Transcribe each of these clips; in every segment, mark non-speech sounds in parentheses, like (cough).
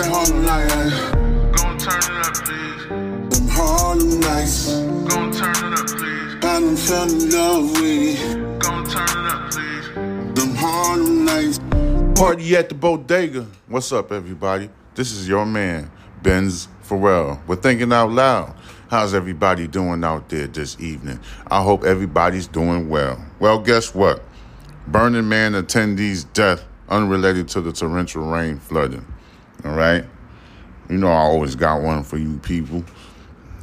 that Harlem night. Gon' turn it up, please. Them Harlem nights. Gon' turn it up, please. I done fell in love with it. Gon' turn it up, please. Them Harlem nights. Party at the bodega. What's up, everybody? This is your man, Benz Farrell. We're thinking out loud. How's everybody doing out there this evening? I hope everybody's doing well. Well, guess what? Burning Man attendees' death unrelated to the torrential rain flooding. All right? You know, I always got one for you people.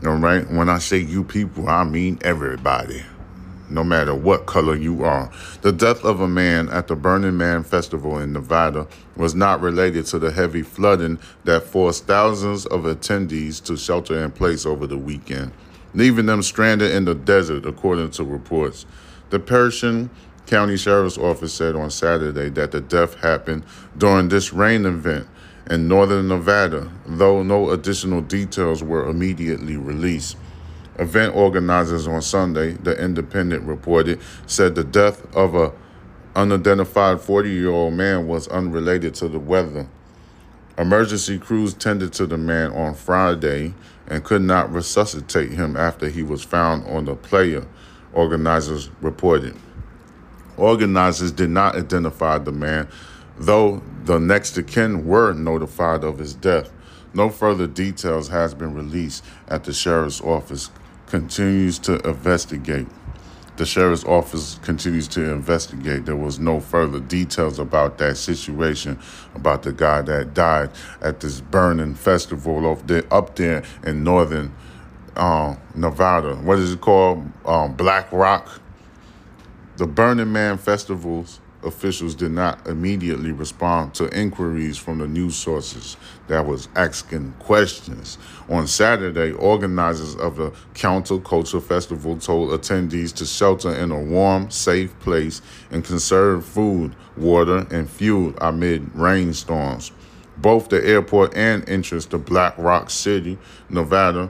All right? When I say you people, I mean everybody no matter what color you are. The death of a man at the Burning Man Festival in Nevada was not related to the heavy flooding that forced thousands of attendees to shelter in place over the weekend, leaving them stranded in the desert, according to reports. The Pershing County Sheriff's Office said on Saturday that the death happened during this rain event in northern Nevada, though no additional details were immediately released. Event organizers on Sunday, the Independent reported, said the death of a unidentified 40-year-old man was unrelated to the weather. Emergency crews tended to the man on Friday and could not resuscitate him after he was found on the playa, organizers reported. Organizers did not identify the man, though the next of kin were notified of his death. No further details has been released at the sheriff's office continues to investigate. The sheriff's office continues to investigate. There was no further details about that situation, about the guy that died at this burning festival up there, up there in northern uh, Nevada. What is it called? Um, Black Rock. The Burning Man festivals officials did not immediately respond to inquiries from the news sources that was asking questions. On Saturday, organizers of the Counterculture Festival told attendees to shelter in a warm, safe place and conserve food, water, and fuel amid rainstorms. Both the airport and entrance to Black Rock City, Nevada,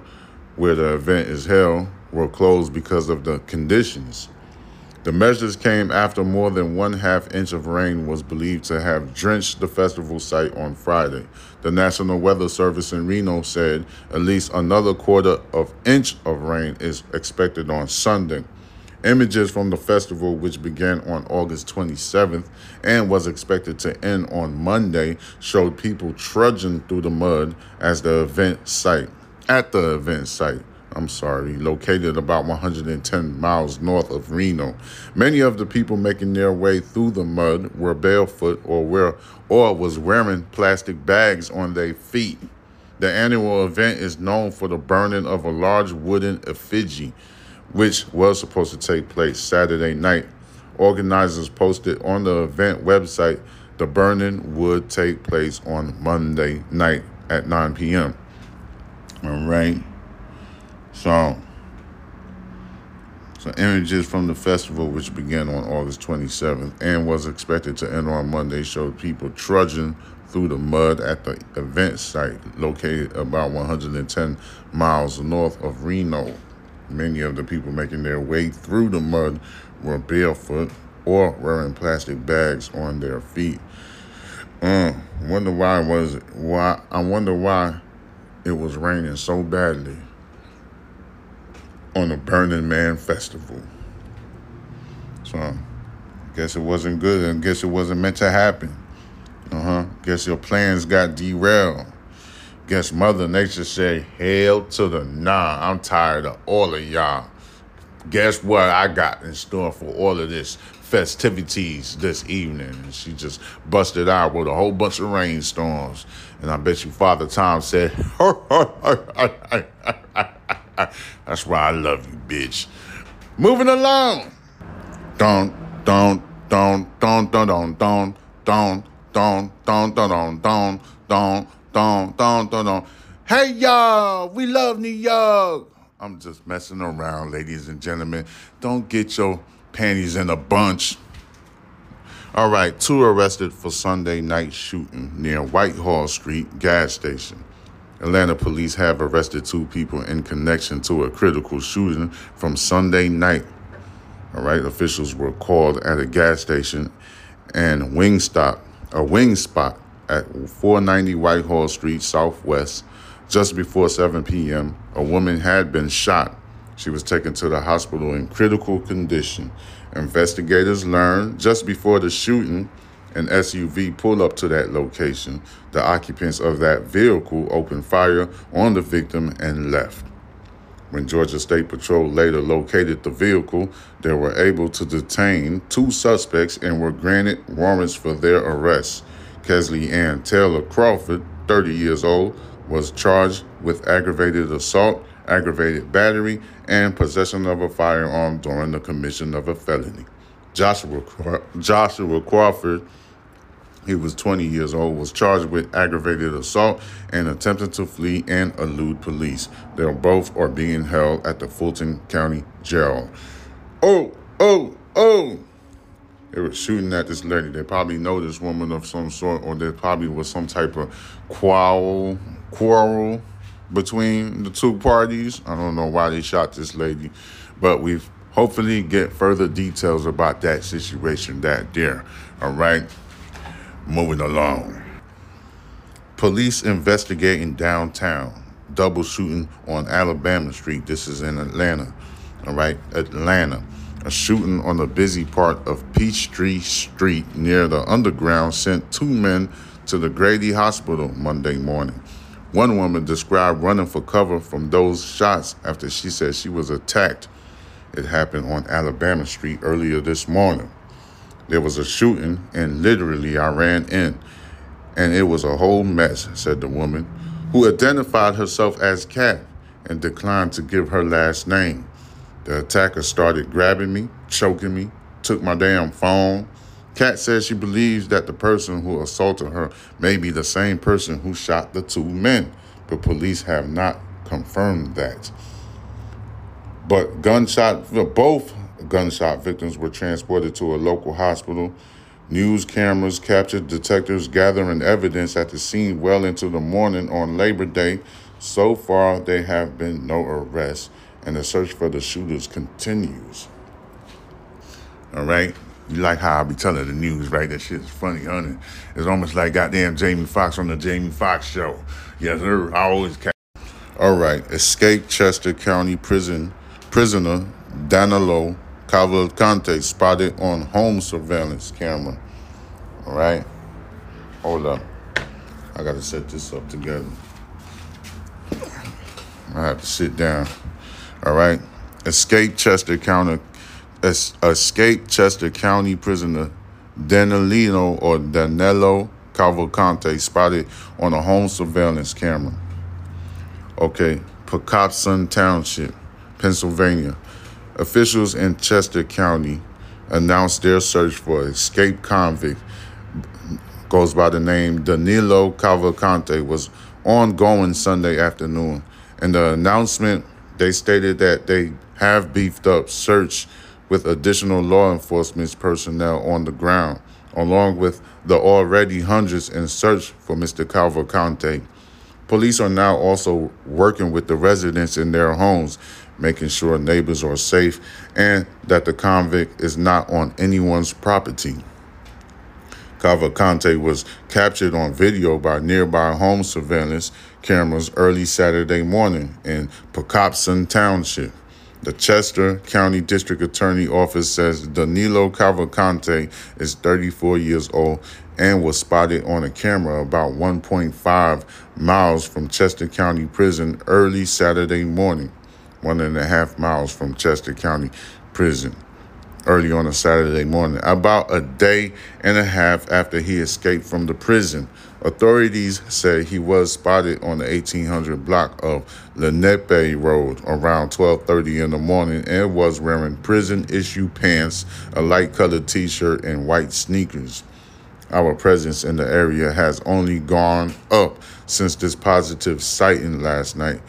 where the event is held, were closed because of the conditions. The measures came after more than one half inch of rain was believed to have drenched the festival site on Friday. The National Weather Service in Reno said at least another quarter of inch of rain is expected on Sunday. Images from the festival, which began on August 27th and was expected to end on Monday, showed people trudging through the mud as the event site at the event site. I'm sorry, located about 110 miles north of Reno. Many of the people making their way through the mud were barefoot or were or was wearing plastic bags on their feet. The annual event is known for the burning of a large wooden effigy, which was supposed to take place Saturday night. Organizers posted on the event website the burning would take place on Monday night at 9 p.m. All right. So, so images from the festival, which began on August 27th and was expected to end on Monday, showed people trudging through the mud at the event site located about 110 miles north of Reno. Many of the people making their way through the mud were barefoot or wearing plastic bags on their feet. Uh, wonder why was? Why I wonder why it was raining so badly on the Burning Man Festival. So, I guess it wasn't good, and guess it wasn't meant to happen. Uh huh. Guess your plans got derailed. Guess Mother Nature said, "Hell to the nah! I'm tired of all of y'all." Guess what I got in store for all of this festivities this evening? And she just busted out with a whole bunch of rainstorms. And I bet you Father Tom said, (laughs) That's why I love you, bitch. Moving along. Don't, don't, don't, don't, don't, don't, don't, don't, don't, don't, don't, don't, don't, don't, don't, don't, don't. Hey y'all, we love New York. I'm just messing around, ladies and gentlemen. Don't get your panties in a bunch. All right, two arrested for Sunday night shooting near Whitehall Street gas station. Atlanta police have arrested two people in connection to a critical shooting from Sunday night. All right, officials were called at a gas station and Wingstop, a wing spot at 490 Whitehall Street Southwest just before 7 p.m. A woman had been shot. She was taken to the hospital in critical condition. Investigators learned just before the shooting, an SUV pulled up to that location. The occupants of that vehicle opened fire on the victim and left. When Georgia State Patrol later located the vehicle, they were able to detain two suspects and were granted warrants for their arrest. Kesley Ann Taylor Crawford, 30 years old, was charged with aggravated assault, aggravated battery, and possession of a firearm during the commission of a felony. Joshua, Joshua Crawford, he was 20 years old, was charged with aggravated assault and attempting to flee and elude police. They both are being held at the Fulton County Jail. Oh, oh, oh! They were shooting at this lady. They probably know this woman of some sort, or there probably was some type of quarrel, quarrel between the two parties. I don't know why they shot this lady, but we've hopefully get further details about that situation that there. All right. Moving along. Police investigating downtown. Double shooting on Alabama Street. This is in Atlanta. All right. Atlanta. A shooting on the busy part of Peachtree Street near the underground sent two men to the Grady Hospital Monday morning. One woman described running for cover from those shots after she said she was attacked. It happened on Alabama Street earlier this morning. There was a shooting, and literally I ran in, and it was a whole mess, said the woman, who identified herself as Kat and declined to give her last name. The attacker started grabbing me, choking me, took my damn phone. Kat says she believes that the person who assaulted her may be the same person who shot the two men, but police have not confirmed that. But gunshot, both gunshot victims were transported to a local hospital. News cameras captured detectives gathering evidence at the scene well into the morning on Labor Day. So far, there have been no arrests, and the search for the shooters continues. All right. You like how I be telling the news, right? That shit is funny, honey. It's almost like goddamn Jamie Foxx on the Jamie Foxx show. Yes, sir. I always catch. All right. Escape Chester County Prison prisoner Danilo Cavalcante spotted on home surveillance camera. All right. Hold up. I got to set this up together. I have to sit down. All right. Escaped Chester County. Es- escaped Chester County prisoner Danilo or Danilo Cavalcante spotted on a home surveillance camera. Okay. Pocopson Township, Pennsylvania. Officials in Chester County announced their search for escaped convict goes by the name Danilo Cavalcante was ongoing Sunday afternoon. In the announcement, they stated that they have beefed up search with additional law enforcement personnel on the ground, along with the already hundreds in search for Mr. Cavalcante. Police are now also working with the residents in their homes, making sure neighbors are safe and that the convict is not on anyone's property. Cavalcante was captured on video by nearby home surveillance cameras early Saturday morning in Pocopson Township. The Chester County District Attorney Office says Danilo Cavalcante is 34 years old and was spotted on a camera about 1.5 miles from Chester County Prison early Saturday morning, one and a half miles from Chester County Prison early on a Saturday morning, about a day and a half after he escaped from the prison. Authorities say he was spotted on the 1800 block of Lenape Road around 12:30 in the morning and was wearing prison-issue pants, a light-colored t-shirt, and white sneakers. Our presence in the area has only gone up since this positive sighting last night,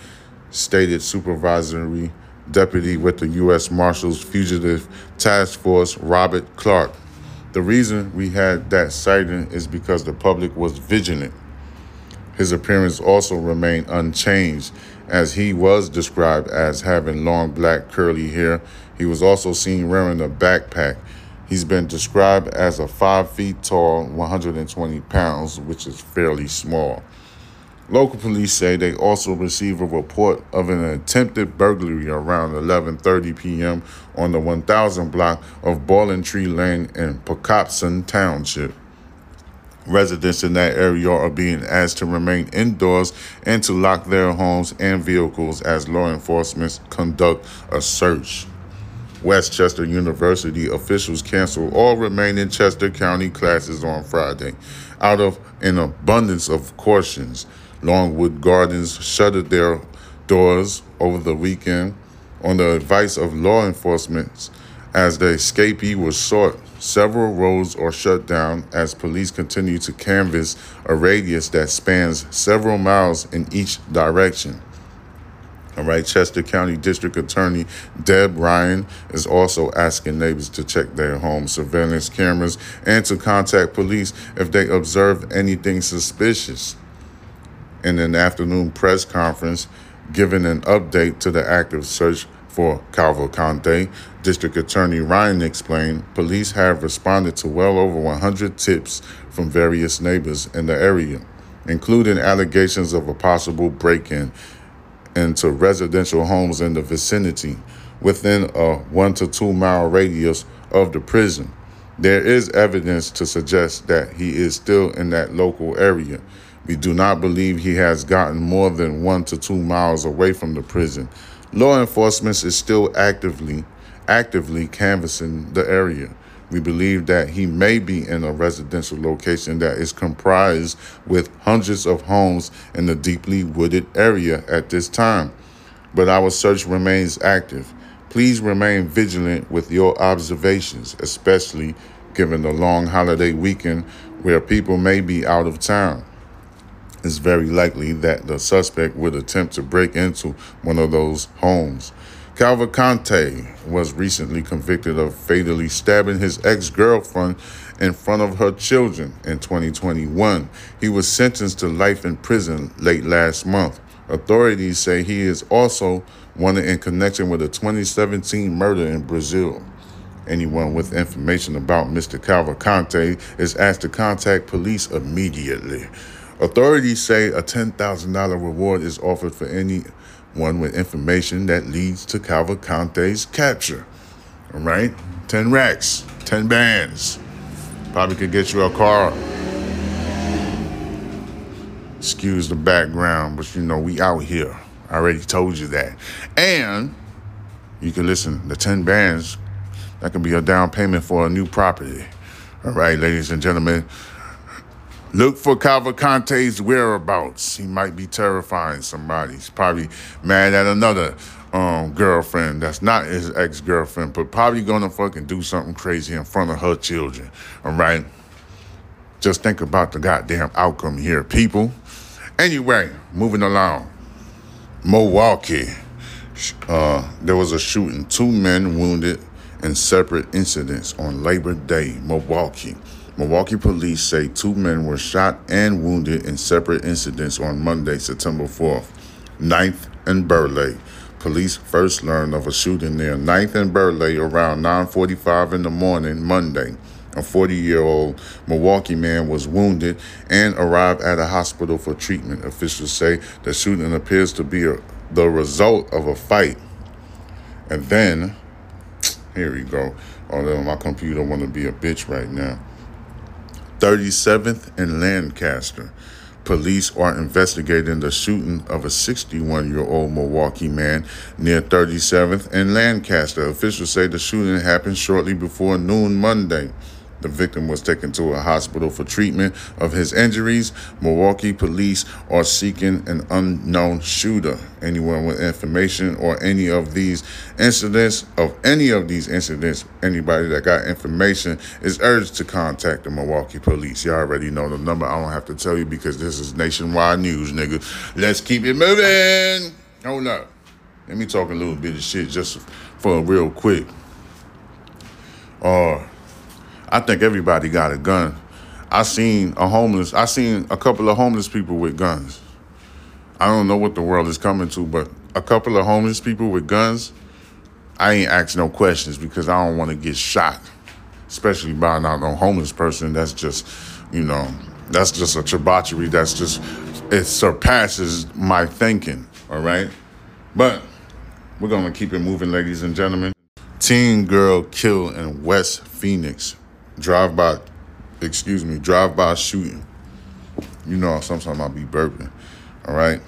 stated Supervisory Deputy with the U.S. Marshals Fugitive Task Force, Robert Clark. The reason we had that sighting is because the public was vigilant. His appearance also remained unchanged, as he was described as having long black curly hair. He was also seen wearing a backpack. He's been described as a 5 feet tall, 120 pounds, which is fairly small. Local police say they also received a report of an attempted burglary around 11:30 p.m. on the 1000 block of Ballin Tree Lane in Pocopson Township. Residents in that area are being asked to remain indoors and to lock their homes and vehicles as law enforcement conduct a search. West Chester University officials canceled all remaining Chester County classes on Friday out of an abundance of cautions. Longwood Gardens shuttered their doors over the weekend on the advice of law enforcement as the escapee was sought. Several roads are shut down as police continue to canvass a radius that spans several miles in each direction. All right, Chester County District Attorney Deb Ryan is also asking neighbors to check their home surveillance cameras and to contact police if they observe anything suspicious in an afternoon press conference giving an update to the active search for Cavalcante. District Attorney Ryan explained police have responded to well over 100 tips from various neighbors in the area, including allegations of a possible break in into residential homes in the vicinity within a one to two mile radius of the prison. There is evidence to suggest that he is still in that local area. We do not believe he has gotten more than one to two miles away from the prison. Law enforcement is still actively actively canvassing the area. We believe that he may be in a residential location that is comprised with hundreds of homes in the deeply wooded area at this time. But our search remains active. Please remain vigilant with your observations, especially given the long holiday weekend where people may be out of town it's very likely that the suspect would attempt to break into one of those homes. Cavalcante was recently convicted of fatally stabbing his ex girlfriend in front of her children in 2021. He was sentenced to life in prison late last month. Authorities say he is also wanted in connection with a 2017 murder in Brazil. Anyone with information about Mr. Cavalcante is asked to contact police immediately. Authorities say a $10,000 reward is offered for anyone with information that leads to Cavalcante's capture. All right? 10 racks, 10 bands. Probably could get you a car. Excuse the background, but you know, we out here. I already told you that. And you can listen, the 10 bands, that can be a down payment for a new property. All right, ladies and gentlemen. Look for Cavalcante's whereabouts. He might be terrifying somebody. He's probably mad at another um, girlfriend that's not his ex girlfriend, but probably gonna fucking do something crazy in front of her children. All right? Just think about the goddamn outcome here, people. Anyway, moving along. Milwaukee. Uh, there was a shooting, two men wounded in separate incidents on Labor Day, Milwaukee. Milwaukee police say two men were shot and wounded in separate incidents on Monday, September 4th. 9th and Burleigh. Police first learned of a shooting near 9th and Burleigh around 9:45 in the morning Monday. A 40-year-old Milwaukee man was wounded and arrived at a hospital for treatment. Officials say the shooting appears to be a, the result of a fight. And then, (tsk) here we go. Although my computer want to be a bitch right now. 37th and Lancaster. Police are investigating the shooting of a 61 year old Milwaukee man near 37th and Lancaster. Officials say the shooting happened shortly before noon Monday. The victim was taken to a hospital for treatment of his injuries. Milwaukee police are seeking an unknown shooter. Anyone with information or any of these incidents, of any of these incidents, anybody that got information is urged to contact the Milwaukee police. You all already know the number. I don't have to tell you because this is nationwide news, nigga. Let's keep it moving. Hold up. Let me talk a little bit of shit just for real quick. Uh, I think everybody got a gun. I seen a homeless. I seen a couple of homeless people with guns. I don't know what the world is coming to, but a couple of homeless people with guns. I ain't ask no questions because I don't want to get shot. especially buying out no homeless person. That's just, you know, that's just a debauchery. That's just, it surpasses my thinking. All right. But we're to keep it moving, ladies and gentlemen. Teen girl killed in West Phoenix. Drive by, excuse me, drive by shooting. You know, sometimes I'll be burping. All right.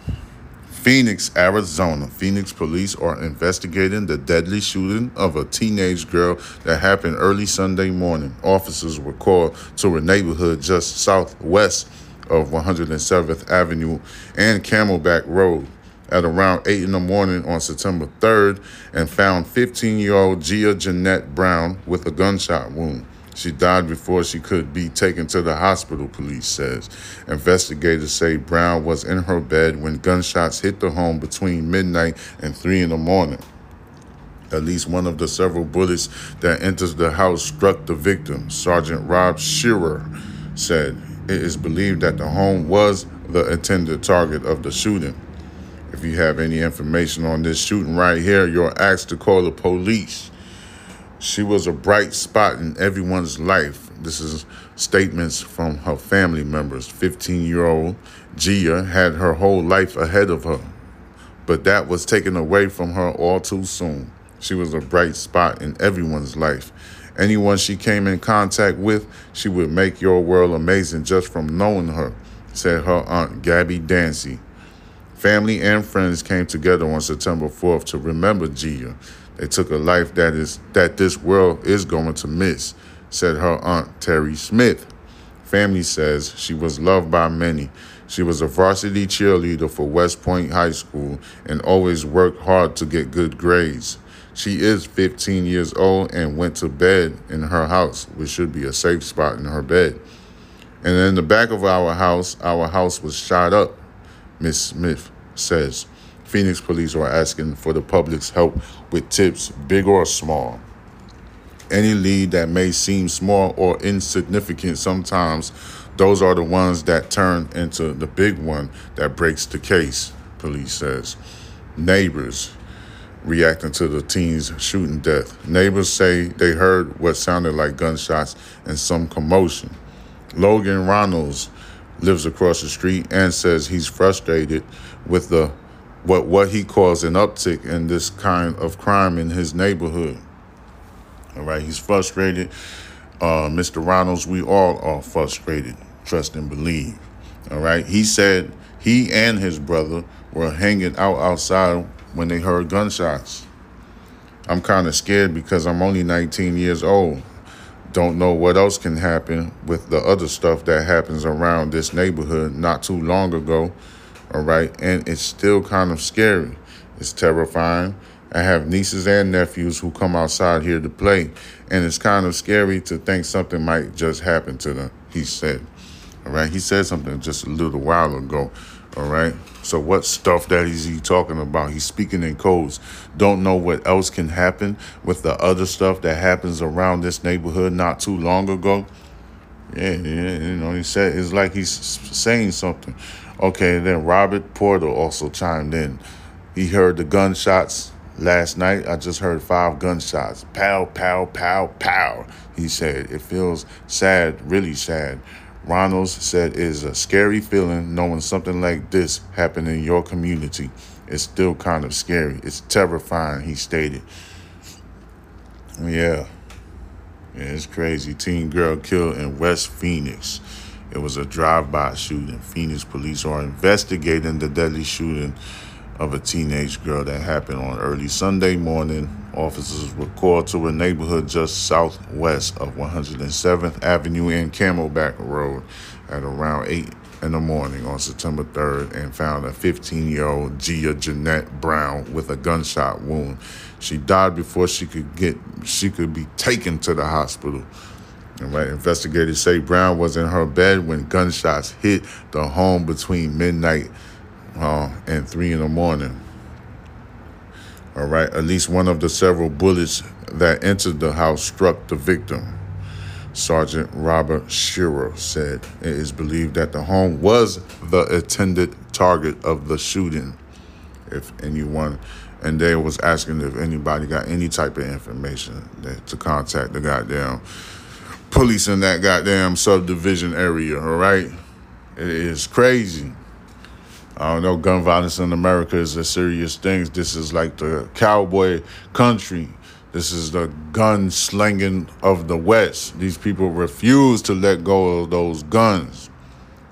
Phoenix, Arizona. Phoenix police are investigating the deadly shooting of a teenage girl that happened early Sunday morning. Officers were called to a neighborhood just southwest of 107th Avenue and Camelback Road at around 8 in the morning on September 3rd and found 15 year old Gia Jeanette Brown with a gunshot wound. She died before she could be taken to the hospital, police says. Investigators say Brown was in her bed when gunshots hit the home between midnight and 3 in the morning. At least one of the several bullets that enters the house struck the victim, Sergeant Rob Shearer said. It is believed that the home was the intended target of the shooting. If you have any information on this shooting right here, you're asked to call the police. She was a bright spot in everyone's life. This is statements from her family members. 15 year old Gia had her whole life ahead of her, but that was taken away from her all too soon. She was a bright spot in everyone's life. Anyone she came in contact with, she would make your world amazing just from knowing her, said her aunt Gabby Dancy. Family and friends came together on September 4th to remember Gia. They took a life that is that this world is going to miss, said her aunt Terry Smith. Family says she was loved by many. She was a varsity cheerleader for West Point High School and always worked hard to get good grades. She is 15 years old and went to bed in her house, which should be a safe spot in her bed. And in the back of our house, our house was shot up, Miss Smith says. Phoenix police are asking for the public's help with tips, big or small. Any lead that may seem small or insignificant sometimes, those are the ones that turn into the big one that breaks the case, police says. Neighbors reacting to the teen's shooting death. Neighbors say they heard what sounded like gunshots and some commotion. Logan Ronalds lives across the street and says he's frustrated with the what what he calls an uptick in this kind of crime in his neighborhood. All right, he's frustrated. Uh, Mr. Ronalds, we all are frustrated. Trust and believe. All right, he said he and his brother were hanging out outside when they heard gunshots. I'm kind of scared because I'm only 19 years old. Don't know what else can happen with the other stuff that happens around this neighborhood not too long ago all right? And it's still kind of scary. It's terrifying. I have nieces and nephews who come outside here to play, and it's kind of scary to think something might just happen to them, he said. All right, he said something just a little while ago. All right, so what stuff that is he talking about? He's speaking in codes. Don't know what else can happen with the other stuff that happens around this neighborhood not too long ago. Yeah, yeah, you know, he said it's like he's saying something. Okay, then Robert Porter also chimed in. He heard the gunshots last night. I just heard five gunshots. Pow, pow, pow, pow. He said, It feels sad, really sad. Ronalds said, It is a scary feeling knowing something like this happened in your community. It's still kind of scary. It's terrifying, he stated. Yeah. Yeah, it's crazy. Teen girl killed in West Phoenix. It was a drive-by shooting. Phoenix police are investigating the deadly shooting of a teenage girl that happened on early Sunday morning. Officers were called to a neighborhood just southwest of 107th Avenue and Camelback Road at around 8 in the morning on September 3rd and found a 15 year old Gia Jeanette Brown with a gunshot wound. She died before she could get she could be taken to the hospital. Investigators say Brown was in her bed when gunshots hit the home between midnight uh, and three in the morning. All right, at least one of the several bullets that entered the house struck the victim. Sergeant Robert Shearer said it is believed that the home was the intended target of the shooting. If anyone, and they was asking if anybody got any type of information that, to contact the goddamn policing that goddamn subdivision area, all right? It is crazy. I don't know, gun violence in America is a serious thing. This is like the cowboy country. This is the gun slinging of the West. These people refuse to let go of those guns.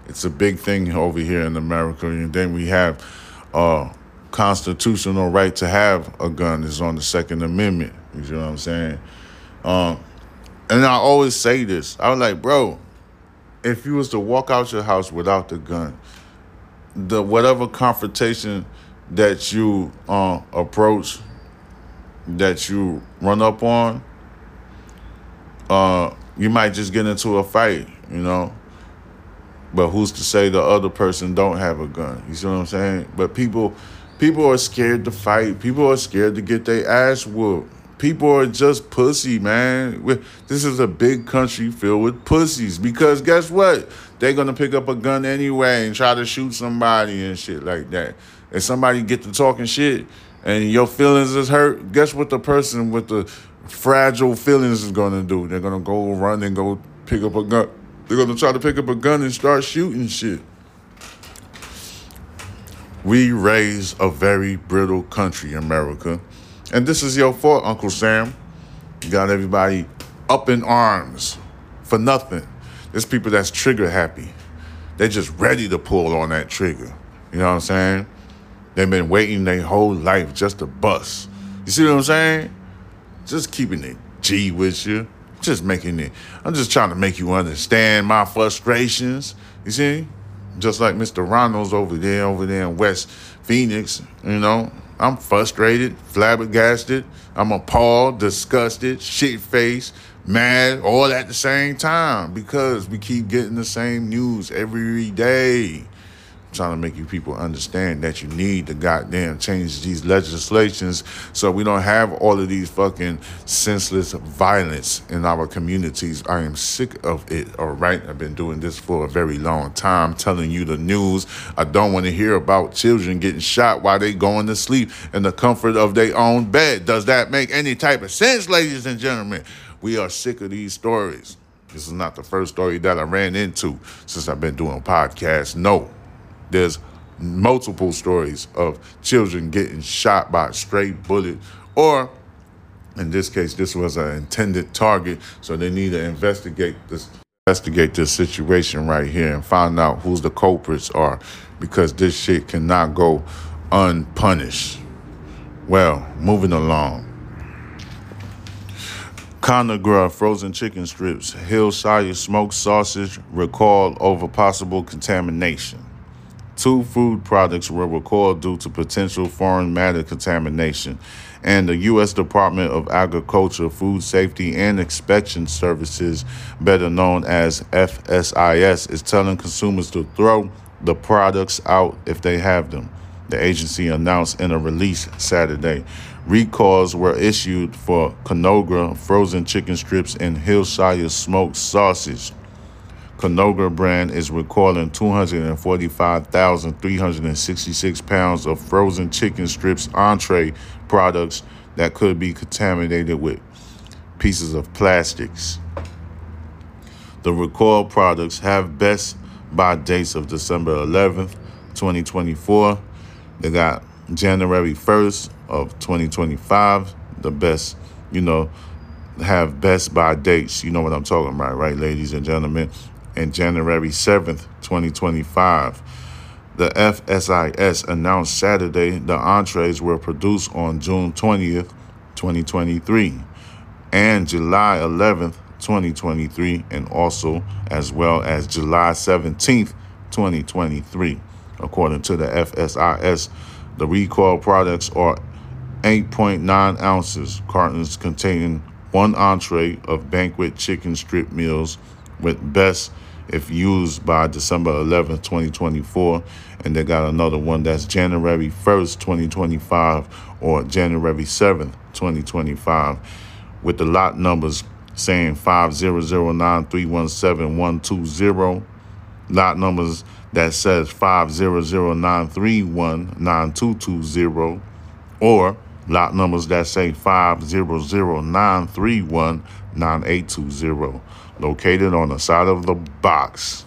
It's a big thing over here in America. And then we have a constitutional right to have a gun is on the Second Amendment. You know what I'm saying? Um, and I always say this. I was like, bro, if you was to walk out your house without the gun, the whatever confrontation that you uh, approach, that you run up on, uh, you might just get into a fight, you know. But who's to say the other person don't have a gun? You see what I'm saying? But people, people are scared to fight. People are scared to get their ass whooped. People are just pussy, man. This is a big country filled with pussies because guess what? They're gonna pick up a gun anyway and try to shoot somebody and shit like that. If somebody get to talking shit and your feelings is hurt, guess what the person with the fragile feelings is gonna do? They're gonna go run and go pick up a gun. They're gonna try to pick up a gun and start shooting shit. We raise a very brittle country, America. And this is your fault, Uncle Sam. You got everybody up in arms for nothing. There's people that's trigger happy. They're just ready to pull on that trigger. You know what I'm saying? They've been waiting their whole life just to bust. You see what I'm saying? Just keeping it G with you. Just making it. I'm just trying to make you understand my frustrations. You see? Just like Mr. Ronald's over there, over there in West Phoenix, you know, I'm frustrated, flabbergasted, I'm appalled, disgusted, shit faced, mad, all at the same time because we keep getting the same news every day trying to make you people understand that you need to goddamn change these legislations so we don't have all of these fucking senseless violence in our communities. I am sick of it, all right? I've been doing this for a very long time, telling you the news. I don't want to hear about children getting shot while they going to sleep in the comfort of their own bed. Does that make any type of sense, ladies and gentlemen? We are sick of these stories. This is not the first story that I ran into since I've been doing podcasts. No, there's multiple stories of children getting shot by a straight bullet, or in this case, this was an intended target. So they need to investigate this investigate this situation right here and find out who's the culprits are because this shit cannot go unpunished. Well, moving along. Conagra frozen chicken strips, Hillshire smoked sausage recalled over possible contamination. Two food products were recalled due to potential foreign matter contamination, and the U.S. Department of Agriculture, Food Safety, and Inspection Services, better known as FSIS, is telling consumers to throw the products out if they have them. The agency announced in a release Saturday. Recalls were issued for Conagra frozen chicken strips and Hillshire smoked sausage. Conagra brand is recalling 245,366 pounds of frozen chicken strips entree products that could be contaminated with pieces of plastics. The recalled products have best by dates of December 11th, 2024. They got January 1st of 2025. The best, you know, have best by dates. You know what I'm talking about, right, ladies and gentlemen? And January 7th, 2025. The FSIS announced Saturday the entrees were produced on June 20th, 2023, and July 11th, 2023, and also as well as July 17th, 2023. According to the FSIS, the recall products are 8.9 ounces cartons containing one entree of banquet chicken strip meals with best if used by December 11th, 2024. And they got another one that's January 1st, 2025 or January 7th, 2025 with the lot numbers saying 5009317 lot numbers that says 50093192220 or Lot numbers that say 500-931-9820. Located on the side of the box.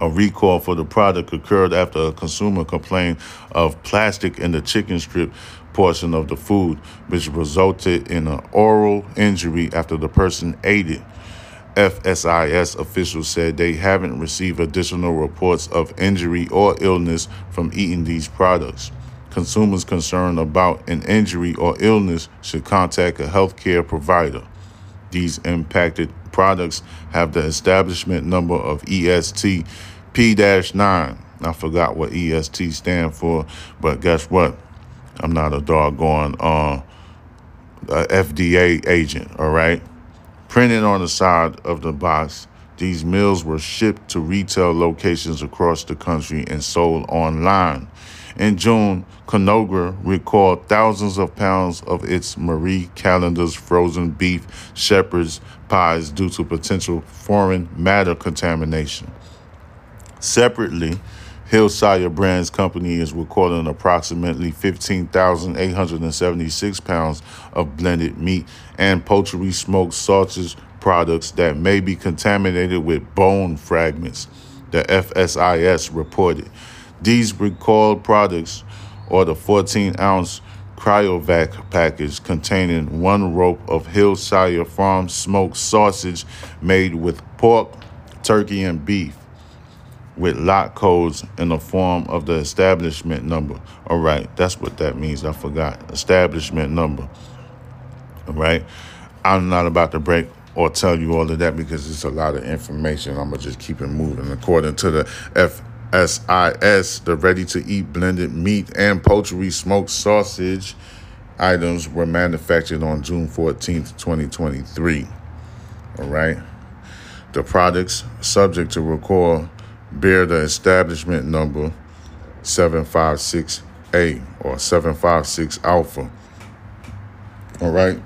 A recall for the product occurred after a consumer complained of plastic in the chicken strip portion of the food, which resulted in an oral injury after the person ate it. FSIS officials said they haven't received additional reports of injury or illness from eating these products. Consumers concerned about an injury or illness should contact a healthcare provider. These impacted products have the establishment number of EST P 9. I forgot what EST stand for, but guess what? I'm not a doggone uh, FDA agent, all right? Printed on the side of the box, these meals were shipped to retail locations across the country and sold online. In June, Conagra recalled thousands of pounds of its Marie Callender's frozen beef shepherd's pies due to potential foreign matter contamination. Separately, Hillshire Brands Company is recording approximately 15,876 pounds of blended meat and poultry smoked sausage products that may be contaminated with bone fragments, the FSIS reported. These recalled products or the 14 ounce cryovac package containing one rope of Hillshire Farm smoked sausage made with pork, turkey, and beef with lot codes in the form of the establishment number. All right, that's what that means. I forgot. Establishment number. All right. I'm not about to break or tell you all of that because it's a lot of information. I'm going to just keep it moving. According to the FSIS, the ready to eat blended meat and poultry smoked sausage items were manufactured on June 14th, 2023. All right. The products subject to recall bear the establishment number 756A or 756 Alpha. All right.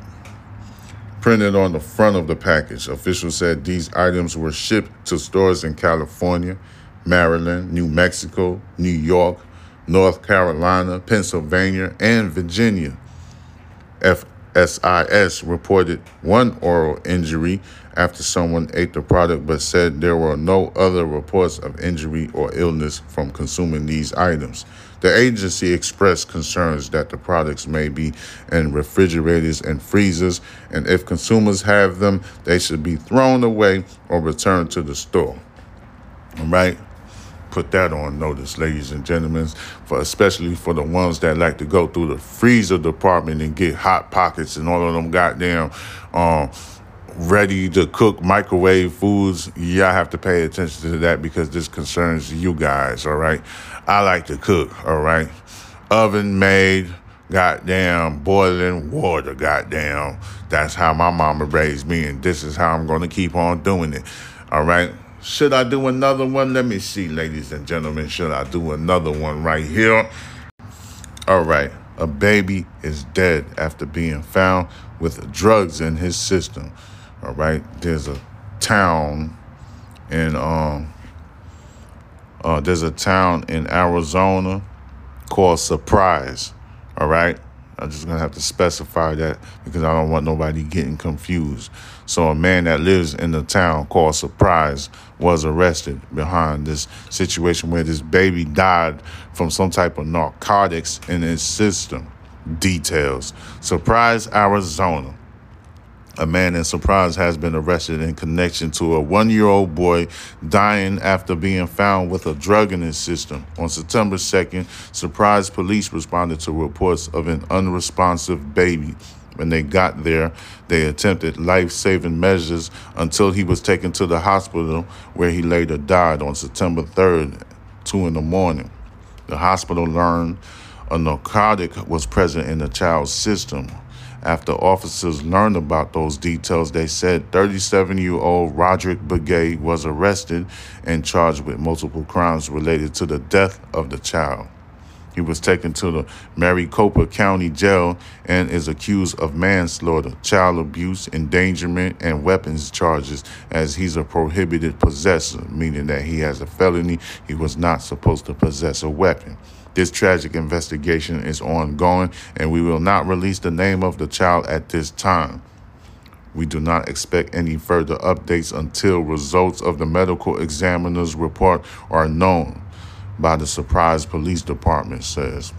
Printed on the front of the package, officials said these items were shipped to stores in California, Maryland, New Mexico, New York, North Carolina, Pennsylvania, and Virginia. FSIS reported one oral injury after someone ate the product, but said there were no other reports of injury or illness from consuming these items. The agency expressed concerns that the products may be in refrigerators and freezers, and if consumers have them, they should be thrown away or returned to the store. All right? Put that on notice, ladies and gentlemen, for especially for the ones that like to go through the freezer department and get hot pockets and all of them goddamn um, ready to cook microwave foods, y'all have to pay attention to that because this concerns you guys, all right? I like to cook, all right? Oven made, goddamn, boiling water, goddamn. That's how my mama raised me, and this is how I'm gonna keep on doing it, all right? Should I do another one? Let me see, ladies and gentlemen. Should I do another one right here? All right. A baby is dead after being found with drugs in his system. All right. There's a town in um uh there's a town in Arizona called Surprise. All right. I'm just gonna have to specify that because I don't want nobody getting confused. So a man that lives in the town called Surprise was arrested behind this situation where this baby died from some type of narcotics in his system. Details. Surprise, Arizona. A man in Surprise has been arrested in connection to a one year old boy dying after being found with a drug in his system. On September 2nd, Surprise police responded to reports of an unresponsive baby. When they got there, they attempted life saving measures until he was taken to the hospital where he later died on September 3rd, 2 in the morning. The hospital learned a narcotic was present in the child's system. After officers learned about those details, they said 37 year old Roderick Begay was arrested and charged with multiple crimes related to the death of the child. He was taken to the Maricopa County Jail and is accused of manslaughter, child abuse, endangerment, and weapons charges as he's a prohibited possessor, meaning that he has a felony. He was not supposed to possess a weapon. This tragic investigation is ongoing, and we will not release the name of the child at this time. We do not expect any further updates until results of the medical examiner's report are known by the Surprise Police Department says.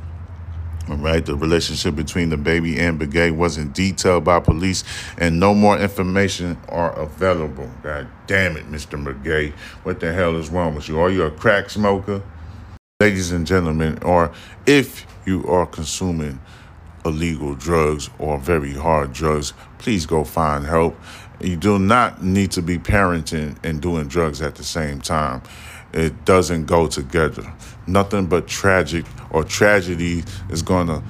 All right, the relationship between the baby and Begay wasn't detailed by police, and no more information are available. God damn it, Mr. McGay. What the hell is wrong with you? Are you a crack smoker? Ladies and gentlemen, or if you are consuming illegal drugs or very hard drugs, please go find help. You do not need to be parenting and doing drugs at the same time. It doesn't go together. Nothing but tragic or tragedy is going to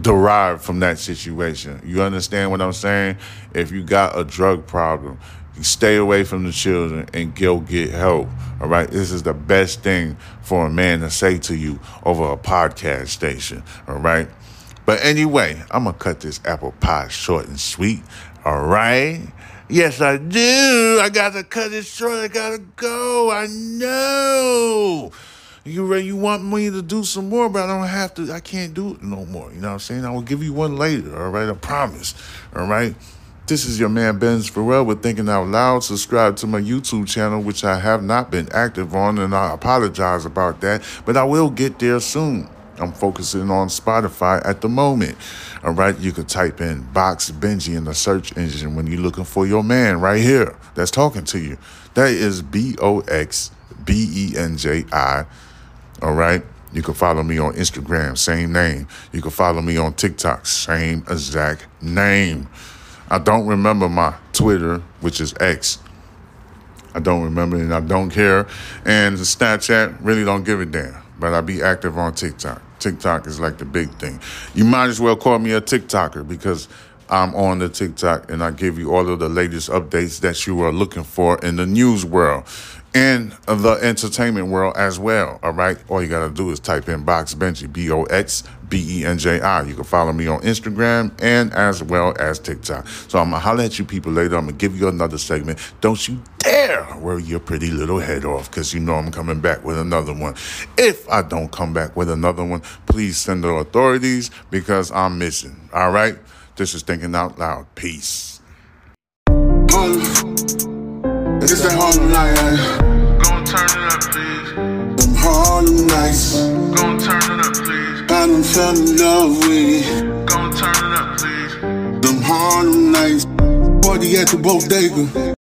derive from that situation. You understand what I'm saying? If you got a drug problem, stay away from the children and go get help. All right. This is the best thing for a man to say to you over a podcast station. All right. But anyway, I'm going to cut this apple pie short and sweet. All right. Yes, I do. I got to cut it short. I got to go. I know. You ready? You want me to do some more, but I don't have to. I can't do it no more. You know what I'm saying? I will give you one later. All right. I promise. All right. This is your man Benz Farrell with Thinking Out Loud. Subscribe to my YouTube channel, which I have not been active on, and I apologize about that, but I will get there soon. I'm focusing on Spotify at the moment. All right, you can type in Box Benji in the search engine when you're looking for your man right here that's talking to you. That is B O X B E N J I. All right. You can follow me on Instagram, same name. You can follow me on TikTok, same exact name. I don't remember my Twitter, which is X. I don't remember and I don't care. And the Snapchat, really don't give a damn. But I be active on TikTok. TikTok is like the big thing. You might as well call me a TikToker because I'm on the TikTok and I give you all of the latest updates that you are looking for in the news world and the entertainment world as well. All right. All you got to do is type in Box Benji, B O X B E N J I. You can follow me on Instagram and as well as TikTok. So I'm going to holler at you people later. I'm going to give you another segment. Don't you dare worry your pretty little head off because you know I'm coming back with another one. If I don't come back with another one, please send the authorities because I'm missing. All right. This is Thinking Out Loud. Peace. Harlem. It's that Harlem night. Gon' turn it up, please. Them Harlem nights. Gon' turn it up, please. I done fell in love with it. Gon' turn it up, please. Them Harlem nights. Party at the bodega.